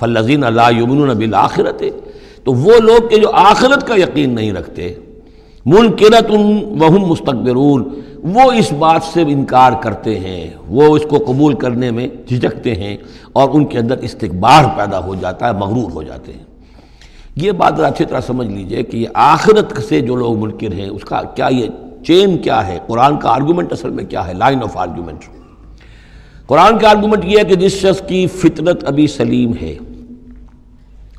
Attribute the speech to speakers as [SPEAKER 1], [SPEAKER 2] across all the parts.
[SPEAKER 1] فلزین اللہ یمن بالآخرت تو وہ لوگ کہ جو آخرت کا یقین نہیں رکھتے، منکرت وہم مستقبرون وہ اس بات سے انکار کرتے ہیں، وہ اس کو قبول کرنے میں جھجکتے ہیں اور ان کے اندر استقبار پیدا ہو جاتا ہے، مغرور ہو جاتے ہیں۔ یہ بات اچھی طرح سمجھ لیجیے کہ یہ آخرت سے جو لوگ منکر ہیں، اس کا کیا یہ چین کیا ہے؟ قرآن کا آرگومنٹ اصل میں کیا ہے؟ لائن آف آرگومنٹ قرآن کا آرگومنٹ یہ ہے کہ جس شخص کی فطرت ابھی سلیم ہے،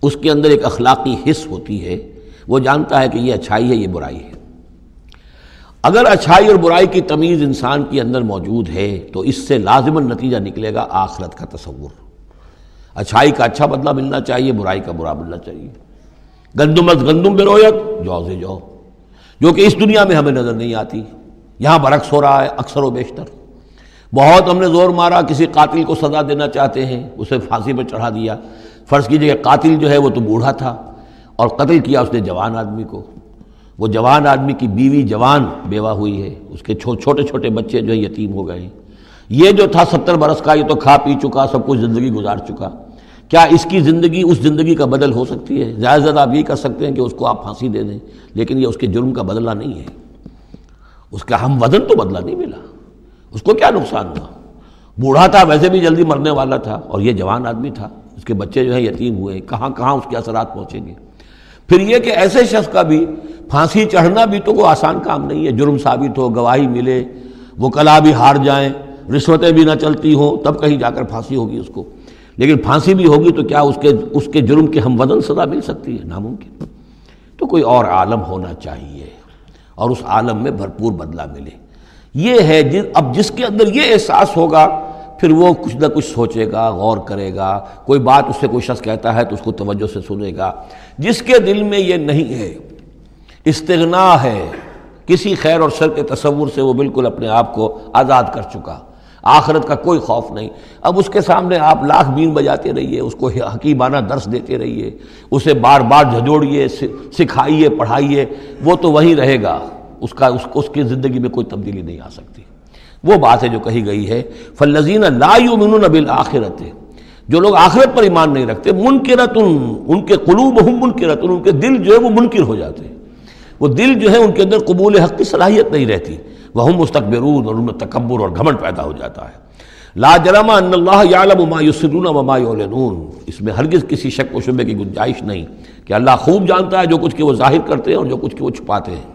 [SPEAKER 1] اس کے اندر ایک اخلاقی حص ہوتی ہے، وہ جانتا ہے کہ یہ اچھائی ہے، یہ برائی ہے۔ اگر اچھائی اور برائی کی تمیز انسان کے اندر موجود ہے، تو اس سے لازمن نتیجہ نکلے گا آخرت کا تصور۔ اچھائی کا اچھا بدلہ ملنا چاہیے، برائی کا برا ملنا چاہیے۔ گندمت گندم بے رویت جو سے جو جو کہ اس دنیا میں ہمیں نظر نہیں آتی، یہاں برعکس ہو رہا ہے، اکثر و بیشتر۔ بہت ہم نے زور مارا، کسی قاتل کو سزا دینا چاہتے ہیں، اسے پھانسی پہ چڑھا دیا۔ فرض کیجیے کہ قاتل جو ہے وہ تو بوڑھا تھا اور قتل کیا اس نے جوان آدمی کو۔ وہ جوان آدمی کی بیوی جوان بیوہ ہوئی ہے، اس کے چھوٹے چھوٹے بچے جو ہیں یتیم ہو گئے ہیں۔ یہ جو تھا ستر برس کا، یہ تو کھا پی چکا، سب کچھ زندگی گزار چکا۔ کیا اس کی زندگی، اس زندگی کا بدل ہو سکتی ہے؟ زیادہ زیادہ آپ یہ کر سکتے ہیں کہ اس کو آپ پھانسی دے دیں، لیکن یہ اس کے جرم کا بدلہ نہیں ہے۔ اس کا ہم وزن تو بدلہ نہیں ملا۔ اس کو کیا نقصان ہوا؟ بوڑھا تھا، ویسے بھی جلدی مرنے والا تھا اور یہ جوان آدمی تھا۔ اس کے بچے جو ہیں یتیم ہوئے، کہاں کہاں اس کے اثرات پہنچیں گے؟ پھر یہ کہ ایسے شخص کا بھی پھانسی چڑھنا بھی تو کوئی آسان کام نہیں ہے۔ جرم ثابت ہو، گواہی ملے، وہ کلا بھی ہار جائیں، رشوتیں بھی نہ چلتی ہوں، تب کہیں جا کر پھانسی ہوگی اس کو۔ لیکن پھانسی بھی ہوگی تو کیا اس کے اس کے جرم کے ہم وزن سزا مل سکتی ہے؟ ناممکن۔ تو کوئی اور عالم ہونا چاہیے اور اس عالم میں بھرپور بدلہ ملے۔ یہ ہے اب جس کے اندر یہ احساس ہوگا، پھر وہ کچھ نہ کچھ سوچے گا، غور کرے گا۔ کوئی بات اس سے کوئی شخص کہتا ہے تو اس کو توجہ سے سنے گا۔ جس کے دل میں یہ نہیں ہے، استغنا ہے، کسی خیر اور شر کے تصور سے وہ بالکل اپنے آپ کو آزاد کر چکا۔ آخرت کا کوئی خوف نہیں۔ اب اس کے سامنے آپ لاکھ بین بجاتے رہیے، اس کو حکیمانہ درس دیتے رہیے، اسے بار بار جھجوڑیے سکھائیے، پڑھائیے، وہ تو وہیں رہے گا۔ اس کا اس کی زندگی میں کوئی تبدیلی نہیں آ سکتی۔ وہ بات ہے جو کہی گئی ہے فلزین لا یؤمنون بالآخرت جو لوگ آخرت پر ایمان نہیں رکھتے منکرت ان کے قلوب ہم منکرت ان کے دل جو ہے وہ منکر ہو جاتے وہ دل جو ہے ان کے اندر قبول حق کی صلاحیت نہیں رہتی۔ وہ مستقبرون اور ان میں تکبر اور گھمنڈ پیدا ہو جاتا ہے۔ لا جرم ان اللہ یعلم ما یسرون وما یعلنون۔ اس میں ہرگز کسی شک و شبے کی گنجائش نہیں کہ اللہ خوب جانتا ہے جو کچھ کہ وہ ظاہر کرتے ہیں اور جو کچھ کہ وہ چھپاتے ہیں۔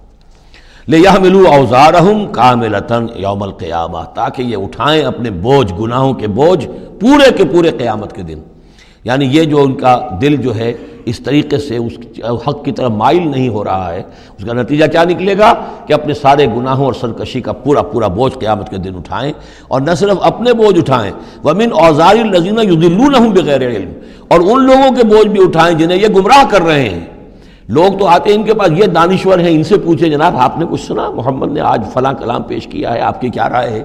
[SPEAKER 1] لے یہ ملو اوزار کاملتن یوم القیامہ، تاکہ یہ اٹھائیں اپنے بوجھ، گناہوں کے بوجھ پورے کے پورے قیامت کے دن۔ یعنی یہ جو ان کا دل جو ہے، اس طریقے سے اس حق کی طرف مائل نہیں ہو رہا ہے۔ اس کا نتیجہ کیا نکلے گا؟ کہ اپنے سارے گناہوں اور سرکشی کا پورا پورا بوجھ قیامت کے دن اٹھائیں اور نہ صرف اپنے بوجھ اٹھائیں، ومن اوزار الزینہ یدلونہم بغیر علم۔ اور ان لوگوں کے بوجھ بھی اٹھائیں جنہیں یہ گمراہ کر رہے ہیں۔ لوگ تو آتے ہیں ان کے پاس، یہ دانشور ہیں، ان سے پوچھیں، جناب، آپ نے کچھ سنا؟ محمد نے آج فلاں کلام پیش کیا ہے، آپ کی کیا رائے ہے؟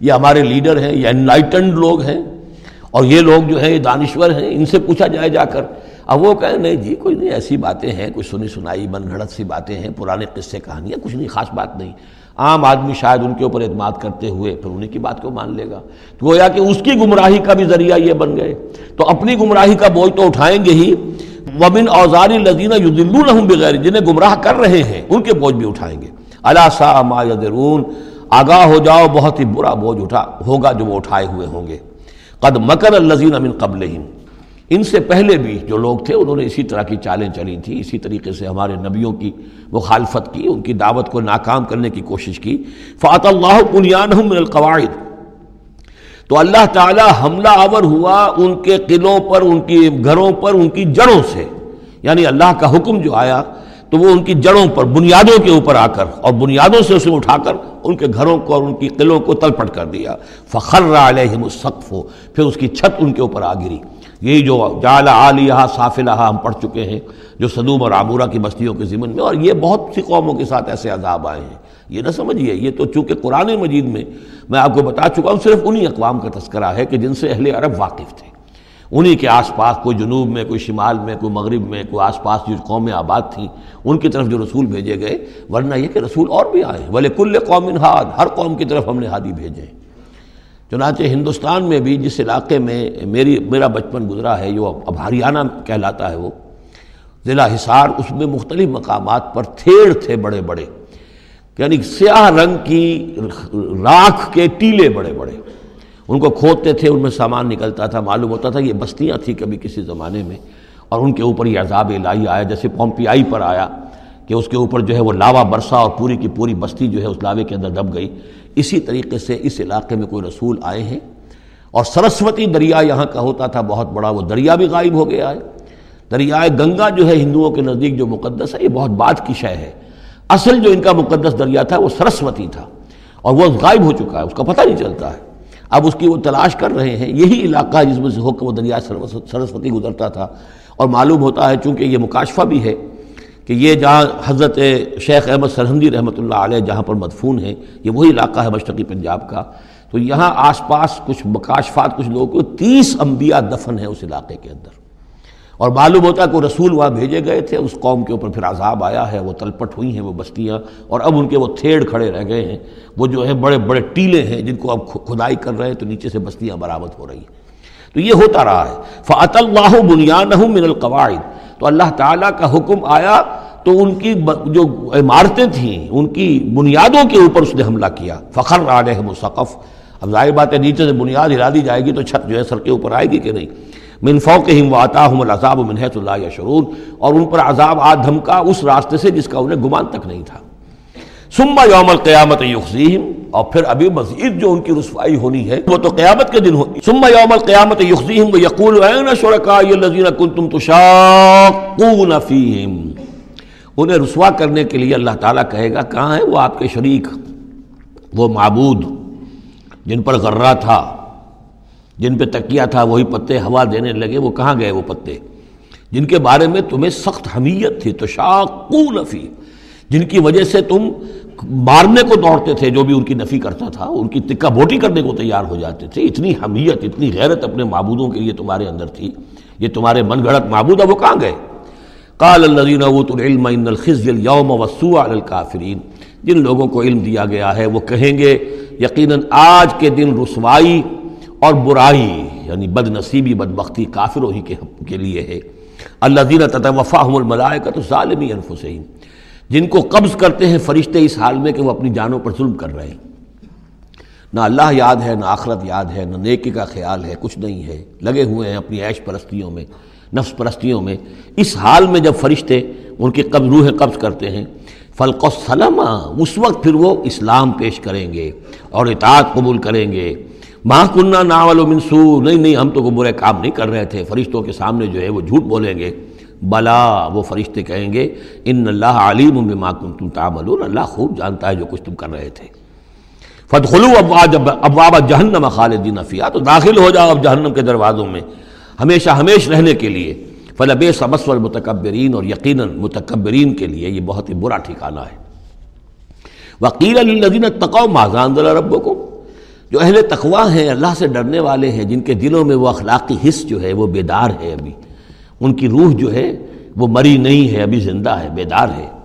[SPEAKER 1] یہ ہمارے لیڈر ہیں، یہ انلائٹنڈ لوگ ہیں، اور یہ لوگ جو ہیں، یہ دانشور ہیں، ان سے پوچھا جائے جا کر۔ اب وہ کہیں، نہیں جی کوئی نہیں، ایسی باتیں ہیں کچھ سنی سنائی، من گھڑت سی باتیں ہیں، پرانے قصے کہانیاں، کچھ نہیں، خاص بات نہیں۔ عام آدمی شاید ان کے اوپر اعتماد کرتے ہوئے پھر انہیں کی بات کو مان لے گا۔ تو گویا کہ اس کی گمراہی کا بھی ذریعہ یہ بن گئے۔ تو اپنی گمراہی کا بوجھ تو اٹھائیں گے ہی۔ ومن اوزاری لذینہ یدلونہم بغیر، جنہیں گمراہ کر رہے ہیں، ان کے بوجھ بھی اٹھائیں گے۔ اللہ سا ما یدرون، آگاہ ہو جاؤ، بہت ہی برا بوجھ اٹھا ہوگا جو وہ اٹھائے ہوئے ہوں گے۔ قد مکر الذین من قبلہم۔ ان سے پہلے بھی جو لوگ تھے، انہوں نے اسی طرح کی چالیں چلی تھیں، اسی طریقے سے ہمارے نبیوں کی مخالفت کی، ان کی دعوت کو ناکام کرنے کی کوشش کی۔ فات اللہ بنیانہم من القواعد۔ تو اللہ تعالی حملہ آور ہوا ان کے قلعوں پر، ان کی گھروں پر، ان کی جڑوں سے۔ یعنی اللہ کا حکم جو آیا تو وہ ان کی جڑوں پر، بنیادوں کے اوپر آ کر اور بنیادوں سے اسے اٹھا کر ان کے گھروں کو اور ان کی قلعوں کو تلپٹ کر دیا۔ فخر علیہم السقف ہو پھر اس کی چھت ان کے اوپر آ گری۔ یہی جو جال عالیہ صافلہ ہم پڑھ چکے ہیں، جو صدوم اور عامورہ کی بستیوں کے ضمن میں۔ اور یہ بہت سی قوموں کے ساتھ ایسے عذاب آئے ہیں۔ یہ نہ سمجھیے، یہ تو چونکہ قرآن مجید میں میں آپ کو بتا چکا ہوں، صرف انہی اقوام کا تذکرہ ہے کہ جن سے اہل عرب واقف تھے۔ انہی کے آس پاس کوئی جنوب میں، کوئی شمال میں، کوئی مغرب میں، کوئی آس پاس جو قومیں آباد تھیں، ان کی طرف جو رسول بھیجے گئے، ورنہ یہ کہ رسول اور بھی آئے۔ بولے کل قوم ہاد ہر قوم کی طرف ہم نے ہادی بھیجے۔ چنانچہ ہندوستان میں بھی جس علاقے میں میری، میرا بچپن گزرا ہے، جو اب ہریانہ کہلاتا ہے وہ، ضلع حصار، اس میں مختلف مقامات پر تھیڑ تھے بڑے بڑے۔ یعنی سیاہ رنگ کی راکھ کے ٹیلے بڑے بڑے۔ ان کو کھودتے تھے، ان میں سامان نکلتا تھا، معلوم ہوتا تھا یہ بستیاں تھیں کبھی کسی زمانے میں۔ اور ان کے اوپر یہ عذاب الہی آیا، جیسے پومپیائی پر آیا کہ اس کے اوپر جو ہے وہ لاوا برسا اور پوری کی پوری بستی جو ہے اس لاوے کے اندر دب گئی۔ اسی طریقے سے اس علاقے میں کوئی رسول آئے ہیں۔ اور سرسوتی دریا یہاں کا ہوتا تھا، بہت بڑا، وہ دریا بھی غائب ہو گیا ہے۔ دریائے گنگا جو ہے ہندوؤں کے نزدیک جو مقدس ہے، یہ بہت بعد کی شے ہے۔ اصل جو ان کا مقدس دریا تھا وہ سرسوتی تھا اور وہ غائب ہو چکا ہے، اس کا پتہ نہیں چلتا ہے۔ اب اس کی وہ تلاش کر رہے ہیں، یہی علاقہ جس میں سے ہو کر وہ دریا سرسوتی گزرتا تھا۔ اور معلوم ہوتا ہے چونکہ یہ مکاشفہ بھی ہے کہ یہ جہاں حضرت شیخ احمد سرحندی رحمۃ اللہ علیہ جہاں پر مدفون ہیں، یہ وہی علاقہ ہے مشرقی پنجاب کا۔ تو یہاں آس پاس کچھ مکاشفات، کچھ لوگوں کو تیس انبیاء دفن ہیں اس علاقے کے اندر۔ اور معلوم ہوتا ہے کہ رسول وہاں بھیجے گئے تھے، اس قوم کے اوپر پھر عذاب آیا ہے، وہ تلپٹ ہوئی ہیں، وہ بستیاں، اور اب ان کے وہ تھیڑ کھڑے رہ گئے ہیں۔ وہ جو ہے بڑے بڑے ٹیلے ہیں، جن کو اب کھدائی کر رہے ہیں، تو نیچے سے بستیاں برآمد ہو رہی ہیں۔ تو یہ ہوتا رہا ہے۔ فعط اللہ بنیان من القواعد۔ تو اللہ تعالیٰ کا حکم آیا، تو ان کی جو عمارتیں تھیں، ان کی بنیادوں کے اوپر اس نے حملہ کیا۔ فخر علیہم السقف۔ اب ظاہر بات ہے، نیچے سے بنیاد ہلا دی جائے گی تو چھت جو ہے سر کے اوپر آئے گی کہ نہیں؟ من فوقہم واتاہم العذاب من حیث لا یشعرون اور ان پر عذاب آ دھمکا اس راستے سے جس کا انہیں گمان تک نہیں تھا۔ ثم یوم القیامت یخزیہم، اور پھر ابھی مزید جو ان کی رسوائی ہونی ہے، وہ تو قیامت کے دن ہوگی ثم یوم القیامت یخزیہم ویقول این شرکائی الذین کنتم تشاقون فیہم؟ انہیں رسوا کرنے کے لیے اللہ تعالیٰ کہے گا، کہاں ہے وہ آپ کے شریک؟ وہ معبود جن پر غرہ تھا۔ جن پہ تکیا تھا وہی پتے ہوا دینے لگے، وہ کہاں گئے وہ پتے؟ جن کے بارے میں تمہیں سخت حمیت تھی تو شاقون نفی جن کی وجہ سے تم مارنے کو دوڑتے تھے، جو بھی ان کی نفی کرتا تھا، ان کی تکہ بوٹی کرنے کو تیار ہو جاتے تھے۔ اتنی حمیت، اتنی غیرت اپنے معبودوں کے لیے تمہارے اندر تھی۔ یہ تمہارے من گھڑت معبود ہے وہ کہاں گئے؟ قال الذين اوتوا العلم ان الخزي اليوم والسوء على الكافرين جن لوگوں کو علم دیا گیا ہے، وہ کہیں گے، یقیناً آج کے دن رسوائی اور برائی یعنی بد نصیبی بد بختی کافروں ہی کے لیے ہے۔ اللہ دین تطوفاہم الملائکۃ ظالمی انفسہم۔ جن کو قبض کرتے ہیں فرشتے اس حال میں کہ وہ اپنی جانوں پر ظلم کر رہے ہیں۔ نہ اللہ یاد ہے، نہ آخرت یاد ہے، نہ نیکی کا خیال ہے، کچھ نہیں ہے۔ لگے ہوئے ہیں اپنی عیش پرستیوں میں، نفس پرستیوں میں۔ اس حال میں جب فرشتے ان کی قبض روح قبض کرتے ہیں فلق و اس وقت پھر وہ اسلام پیش کریں گے اور اطاعت قبول کریں گے۔ ماں کنہ ناول و منسو نہیں نہیں، ہم تو کوئی برے کام نہیں کر رہے تھے۔ فرشتوں کے سامنے جو ہے وہ جھوٹ بولیں گے۔ بلا، وہ فرشتے کہیں گے، ان اللہ علیم بما کنتم تعملون. اللہ خوب جانتا ہے جو کچھ تم کر رہے تھے۔ فتخلو ابواب جہنم خالدین فیہا۔ تو داخل ہو جاؤ اب جہنم کے دروازوں میں، ہمیشہ ہمیش رہنے کے لیے۔ فلب سبس المتکبرین، اور یقیناً متکبرین کے لیے یہ بہت ہی برا ٹھکانہ ہے۔ وکیل للذین تقوا مازان ربکم۔ جو اہل تقوا ہیں، اللہ سے ڈرنے والے ہیں، جن کے دلوں میں وہ اخلاقی حص جو ہے، وہ بیدار ہے ابھی۔ ان کی روح جو ہے، وہ مری نہیں ہے، ابھی زندہ ہے، بیدار ہے۔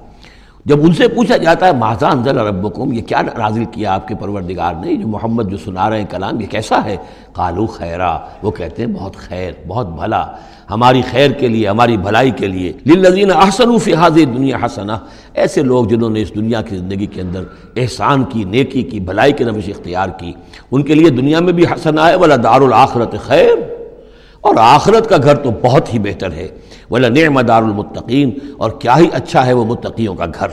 [SPEAKER 1] جب ان سے پوچھا جاتا ہے ماضا انزل ربکم؟ یہ کیا نازل کیا آپ کے پروردگار نے؟ جو محمد جو سنا رہے ہیں کلام، یہ کیسا ہے؟ قالو خیرہ وہ کہتے ہیں، بہت خیر، بہت بھلا، ہماری خیر کے لیے، ہماری بھلائی کے لیے۔ للذین احسنوا فی حاضر دنیا حسنا ایسے لوگ جنہوں نے اس دنیا کی زندگی کے اندر احسان کی، نیکی کی، بھلائی کی روش اختیار کی، ان کے لیے دنیا میں بھی حسنا ہے، ولا دار الآخرت خیر۔ اور آخرت کا گھر تو بہت ہی بہتر ہے۔ ولا نعم دار المتقین اور کیا ہی اچھا ہے وہ متقیوں کا گھر۔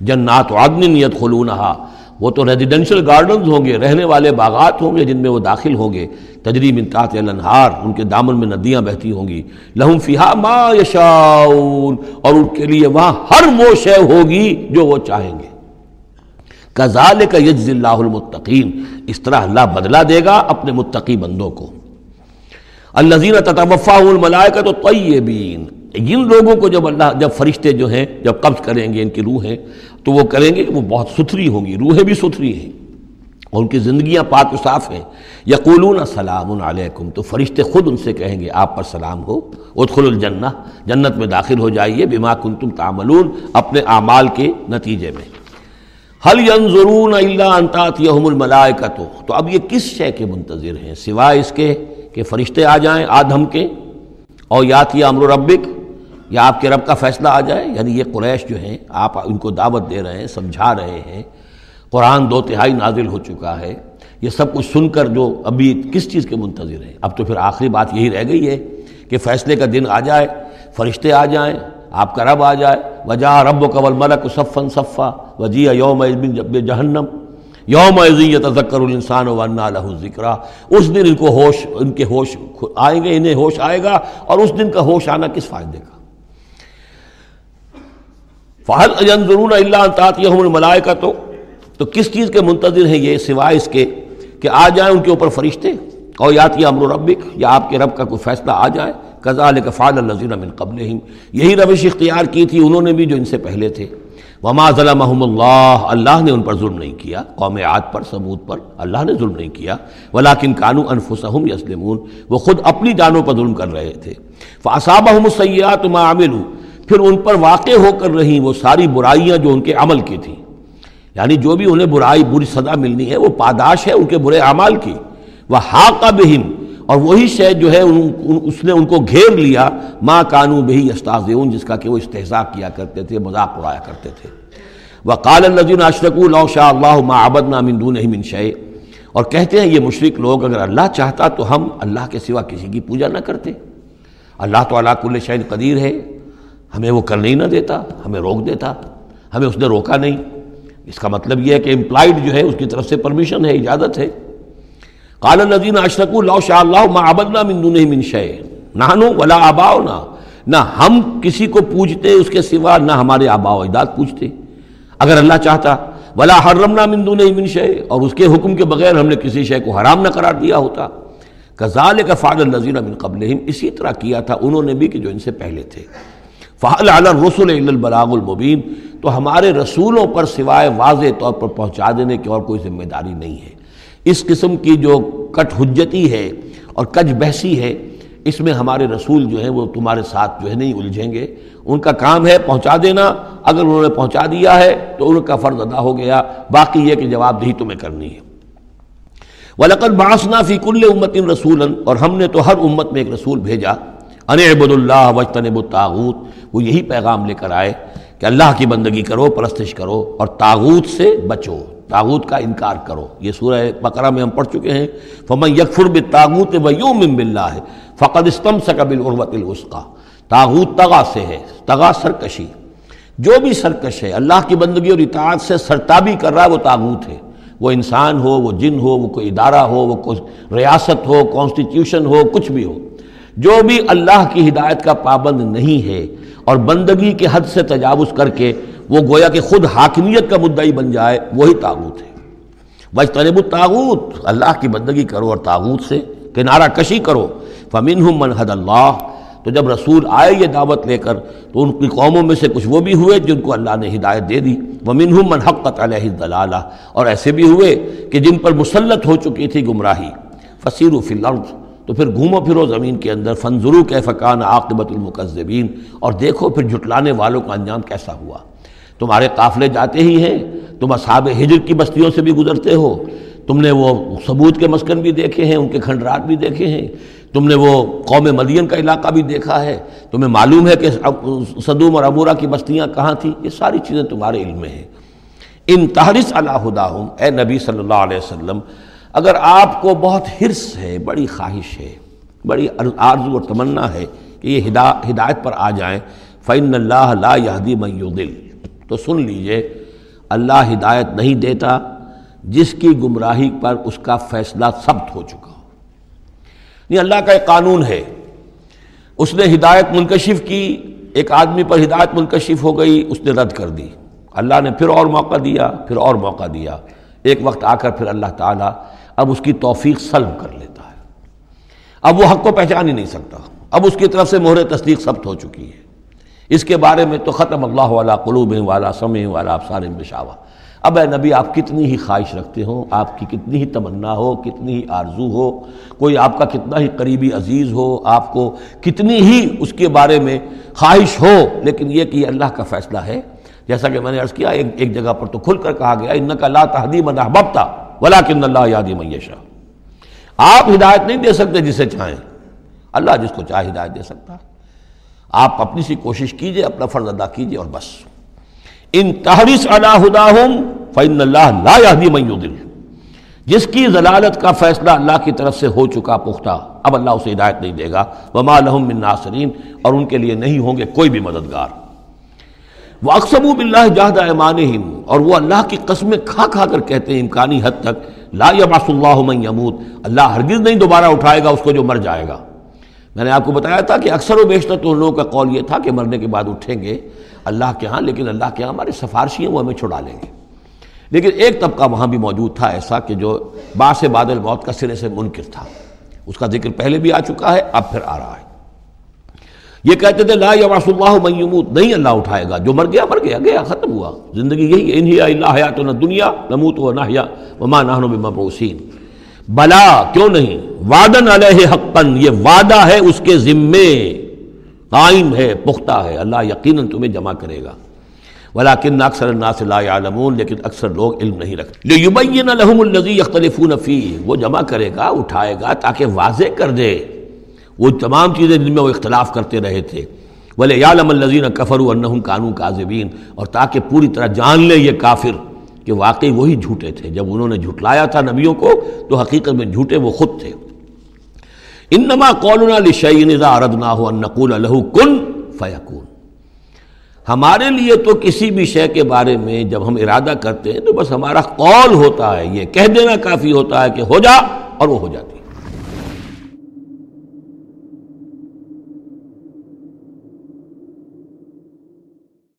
[SPEAKER 1] جنات عدن نیت خلونہا وہ تو ریزیڈنشل گارڈنز ہوں گے، رہنے والے باغات ہوں گے جن میں وہ داخل ہوں گے۔ تجریم انتاط الانہار، ان کے دامن میں ندیاں بہتی ہوں گی۔ لہم فیہا ما یشاؤن اور ان کے لیے وہاں ہر وہ شے ہوگی جو وہ چاہیں گے۔ کذالک یجز اللہ المتقین۔ اس طرح اللہ بدلہ دے گا اپنے متقی بندوں کو۔ الزین تطوفا الملائے کا تو طیبین جن لوگوں کو جب اللہ، جب فرشتے جو ہیں، جب قبض کریں گے ان کی روحیں، تو وہ کریں گے کہ وہ بہت ستھری ہوں گی، روحیں بھی ستھری ہیں۔ اور ان کی زندگیاں پاک و صاف ہیں۔ یقولون سلام علیکم، تو فرشتے خود ان سے کہیں گے، آپ پر سلام ہو ادخل الجنہ، جنت میں داخل ہو جائیے، بما کنتم تعملون، اپنے اعمال کے نتیجے میں۔ حل ینظرون الا ان تاتیہم الملائکۃ، تو اب یہ کس شے کے منتظر ہیں؟ سوائے اس کے کہ فرشتے آ جائیں آدھم کے اور یا یاتی امر ربک یا آپ کے رب کا فیصلہ آ جائے۔ یعنی یہ قریش جو ہیں، آپ ان کو دعوت دے رہے ہیں، سمجھا رہے ہیں۔ قرآن دو تہائی نازل ہو چکا ہے۔ یہ سب کچھ سن کر جو ابھی کس چیز کے منتظر ہیں؟ اب تو پھر آخری بات یہی رہ گئی ہے کہ فیصلے کا دن آ جائے، فرشتے آ جائیں، آپ کا رب آ جائے۔ وجہ رب و قبل ملک صفن صفا وجیہ یوم جب جہنم۔ یوم تذکر الانسان و لہ ذکر اس دن ان کو ہوش، ان کے ہوش آئیں گے، انہیں ہوش آئے گا اور اس دن کا ہوش آنا کس فائدے کا؟ فہل ضرور اللہ تعطیہم الملائکہ تو تو کس چیز کے منتظر ہیں یہ سوائے اس کے کہ آ جائیں ان کے اوپر فرشتے؟ اور یاتی امر ربک. یا آپ کے رب کا کوئی فیصلہ آ جائے. قزا فعال النظیر من قبل یہی روش اختیار کی تھی انہوں نے بھی جو ان سے پہلے تھے. وما ظلمہم اللہ اللہ نے ان پر ظلم نہیں کیا، قوم عاد پر ثبوت پر، اللہ نے ظلم نہیں کیا۔ ولیکن کانو انفسہم یسلمون وہ خود اپنی جانوں پر ظلم کر رہے تھے۔ فاصابہم السیئات ما عملوا۔ پھر ان پر واقع ہو کر رہی وہ ساری برائیاں جو ان کے عمل کی تھیں۔ یعنی جو بھی انہیں برائی، بری سزا ملنی ہے، وہ پاداش ہے ان کے برے اعمال کی۔ وہ ہاقہ بہم اور وہی شے جو ہے اس نے ان کو گھیر لیا ماں کانو بہی استاذ جس کا کہ وہ استحصا کیا کرتے تھے، مذاق اڑایا کرتے تھے۔ وہ کال الزین اشرک اللہ شاہ اللہ ما آبد نامندون من شے اور کہتے ہیں، یہ مشرق لوگ اگر اللہ چاہتا تو ہم اللہ کے سوا کسی کی پوجا نہ کرتے۔ اللہ تعالیٰ کل شعین قدیر ہے۔ ہمیں وہ کرنے ہی نہ دیتا، ہمیں روک دیتا، ہمیں اس نے روکا نہیں۔ اس کا مطلب یہ ہے کہ امپلائڈ جو ہے، اس کی طرف سے پرمیشن ہے، اجازت ہے۔ قال الذین اشرکوا لو شاء اللہ ما عبدنا من دونه من شيء. نحنو ولا اباؤنا نہ ہم کسی کو پوجتے، اس کے سوا نہ ہمارے آبا و اجداد پوجتے۔ اگر اللہ چاہتا، ولا حرمنا من دونه من شيء، اور اس کے حکم کے بغیر ہم نے کسی شے کو حرام نہ قرار دیا ہوتا۔ کذالک فعل الذین من قبلہم، اسی طرح کیا تھا انہوں نے بھی کہ جو ان سے پہلے تھے۔ فعل علی الرسل الا البلاغ المبین، تو ہمارے رسولوں پر سوائے واضح طور پر پہنچا دینے کی اور کوئی ذمہ داری نہیں ہے۔ اس قسم کی جو کٹ حجتی ہے اور کج بحثی ہے، اس میں ہمارے رسول جو ہیں وہ تمہارے ساتھ جو ہے نہیں الجھیں گے۔ ان کا کام ہے پہنچا دینا۔ اگر انہوں نے پہنچا دیا ہے تو ان کا فرض ادا ہو گیا۔ باقی یہ کہ جواب دہی تمہیں کرنی ہے۔ ولاقت باسنا فی کل امت رسول اور ہم نے تو ہر امت میں ایک رسول بھیجا۔ ان عبد اللہ وجتنب الطاغوت۔ وہ یہی پیغام لے کر آئے کہ اللہ کی بندگی کرو، پرستش کرو اور تاغوت سے بچو۔ تاغوت کا انکار کرو۔ یہ سورہ بقرہ میں ہم پڑھ چکے ہیں۔ فمن یکفر بالتاغوت ویومن باللہ ہے فقد استمسک بالعروۃ الوثقا تاغوت تغا سے ہے، تغا سرکشی۔ جو بھی سرکش ہے، اللہ کی بندگی اور اطاعت سے سرتابی کر رہا ہے، وہ تاغوت ہے۔ وہ انسان ہو، وہ جن ہو، وہ کوئی ادارہ ہو، وہ کوئی ریاست ہو کانسٹیٹیوشن ہو، کچھ بھی ہو۔ جو بھی اللہ کی ہدایت کا پابند نہیں ہے اور بندگی کے حد سے تجاوز کر کے وہ گویا کہ خود حاکمیت کا مدعی بن جائے، وہی تاغوت ہے۔ بج طلب الطاغوت، اللہ کی بندگی کرو اور تاغوت سے کنارہ کشی کرو۔ فمن ہم منحد اللہ تو جب رسول آئے یہ دعوت لے کر، تو ان کی قوموں میں سے کچھ وہ بھی ہوئے جن کو اللہ نے ہدایت دے دی۔ وہ منہم منحقت علیہ دلالہ اور ایسے بھی ہوئے کہ جن پر مسلط ہو چکی تھی گمراہی۔ فصیر و فلرد تو پھر گھومو پھرو زمین کے اندر۔ فنظرو کے فقان عاقبت المقذبین اور دیکھو پھر جھٹلانے والوں کا انجام کیسا ہوا۔ تمہارے قافلے جاتے ہی ہیں، تم اصحاب ہجر کی بستیوں سے بھی گزرتے ہو۔ تم نے وہ ثبوت کے مسکن بھی دیکھے ہیں، ان کے کھنڈرات بھی دیکھے ہیں۔ تم نے وہ قوم مدین کا علاقہ بھی دیکھا ہے۔ تمہیں معلوم ہے کہ صدوم اور عبورہ کی بستیاں کہاں تھیں؟ یہ ساری چیزیں تمہارے علم میں ہیں۔ ان تحرس اللہ اے نبی صلی اللہ علیہ وسلم، اگر آپ کو بہت حرص ہے، بڑی خواہش ہے، بڑی آرزو اور تمنا ہے کہ یہ ہدایت پر آ جائیں فعن اللہ لا یہدی دل تو سن لیجیے، اللہ ہدایت نہیں دیتا جس کی گمراہی پر اس کا فیصلہ ثبت ہو چکا ہو۔ نہیں اللہ کا ایک قانون ہے۔ اس نے ہدایت منکشف کی، ایک آدمی پر ہدایت منکشف ہو گئی، اس نے رد کر دی۔ اللہ نے پھر اور موقع دیا، پھر اور موقع دیا۔ ایک وقت آ کر پھر اللہ تعالیٰ اب اس کی توفیق سلب کر لیتا ہے۔ اب وہ حق کو پہچان ہی نہیں سکتا۔ اب اس کی طرف سے مہر تصدیق ثبت ہو چکی ہے۔ اس کے بارے میں تو ختم اللہ والا قلوب والا سمع والا افسار بشاوا اب اے نبی، آپ کتنی ہی خواہش رکھتے ہوں، آپ کی کتنی ہی تمنا ہو، کتنی ہی آرزو ہو، کوئی آپ کا کتنا ہی قریبی عزیز ہو، آپ کو کتنی ہی اس کے بارے میں خواہش ہو، لیکن یہ کہ یہ اللہ کا فیصلہ ہے۔ جیسا کہ میں نے عرض کیا، ایک ایک جگہ پر تو کھل کر کہا گیا ان کا لا تحدیم احبابتا ولا کن اللہ یادی میشا آپ ہدایت نہیں دے سکتے جسے چاہیں۔ اللہ جس کو چاہے ہدایت دے سکتا آپ اپنی سی کوشش کیجیے، اپنا فرض ادا کیجیے اور بس۔ ان تحریس ہدا فن اللہ لا یادی دل جس کی ضلالت کا فیصلہ اللہ کی طرف سے ہو چکا پختہ، اب اللہ اسے ہدایت نہیں دے گا۔ وما لہم من ناصرین، اور ان کے لیے نہیں ہوں گے کوئی بھی مددگار۔ وہ اقسم بلّہ جہد ایمان اور وہ اللہ کی قسمیں کھا کھا کر کہتے ہیں، امکانی حد تک، لا یبعث اللہ من یموت۔ اللہ ہرگز نہیں دوبارہ اٹھائے گا، اس کو جو مر جائے گا۔ میں نے آپ کو بتایا تھا کہ اکثر و بیشتر تو ان لوگوں کا قول یہ تھا کہ مرنے کے بعد اٹھیں گے اللہ کے ہاں لیکن اللہ کے ہاں ہمارے سفارشی ہیں، وہ ہمیں چھڑا لیں گے۔ لیکن ایک طبقہ وہاں بھی موجود تھا ایسا کہ جو باس بادل موت کا سرے سے منکر تھا۔ اس کا ذکر پہلے بھی آ چکا ہے، اب پھر آ رہا ہے۔ یہ کہتے تھے، لا یواس اللہ میموت نہیں اللہ اٹھائے گا۔ جو مر گیا مر گیا گیا، ختم ہوا۔ زندگی یہی انہی اللہ حیات نہ دنیا نموت و نہ وما نحن بلا، کیوں نہیں؟ وعدن علیہ حقن یہ وعدہ ہے اس کے ذمے۔ قائم ہے، پختہ ہے۔ اللہ یقیناً تمہیں جمع کرے گا۔ ولیکن اکثر الناس لا يعلمون لیکن اکثر لوگ علم نہیں رکھتے۔ لیبین لهم الذی یختلفون فیہ، وہ جمع کرے گا، اٹھائے گا تاکہ واضح کر دے۔ وہ تمام چیزیں جن میں وہ اختلاف کرتے رہے تھے۔ بولے یالم الزین کفر انہم کانو کاذبین، اور تاکہ پوری طرح جان لے یہ کافر۔ کہ واقعی وہی جھوٹے تھے۔ جب انہوں نے جھٹلایا تھا نبیوں کو تو حقیقت میں جھوٹے وہ خود تھے۔ انما قولنا لشیء اذا اردناه ان نقول له کن فیکون۔ ہمارے لیے تو کسی بھی شے کے بارے میں جب ہم ارادہ کرتے ہیں تو بس ہمارا قول ہوتا ہے، یہ کہہ دینا کافی ہوتا ہے کہ ہو جا اور وہ ہو جاتی۔